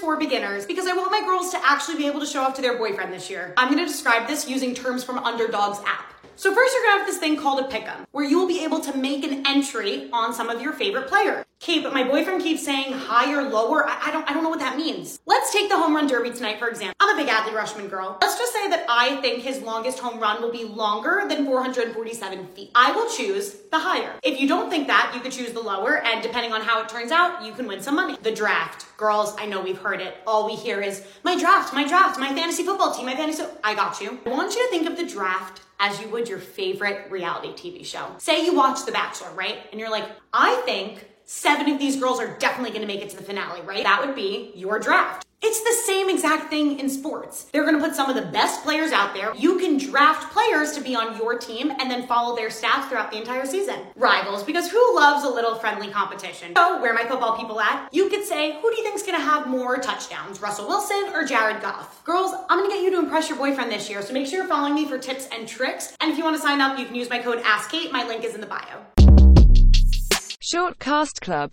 for beginners because I want my girls to actually be able to show off to their boyfriend this year. I'm gonna describe this using terms from Underdog's app. So first you're gonna have this thing called a pick'em, where you will be able to make an entry on some of your favorite players. Okay, but my boyfriend keeps saying higher, lower. I, I, don't I don't know what that means. Let's take the home run derby tonight, for example. I'm a big Adley Rutschman girl. Let's just say that I think his longest home run will be longer than 447 feet. I will choose the higher. If you don't think that, you could choose the lower, and depending on how it turns out, you can win some money. The draft. Girls, I know we've heard it. All we hear is my draft, my draft, my fantasy football team, my fantasy. I got you. I want you to think of the draft as you would your favorite reality TV show. Say you watch The Bachelor, right? And you're like, I think seven of these girls are definitely gonna make it to the finale, right? That would be your draft. It's the same exact thing in sports. They're gonna put some of the best players out there. You can draft players to be on your team and then follow their stats throughout the entire season. Rivals, because who loves a little friendly competition? So, where my football people at? You could say, who do you think's gonna have more touchdowns, Russell Wilson or Jared Goff? Girls, I'm gonna get you to impress your boyfriend this year, so make sure you're following me for tips and tricks. And if you wanna sign up, you can use my code AskKate. My link is in the bio. Short Cast Club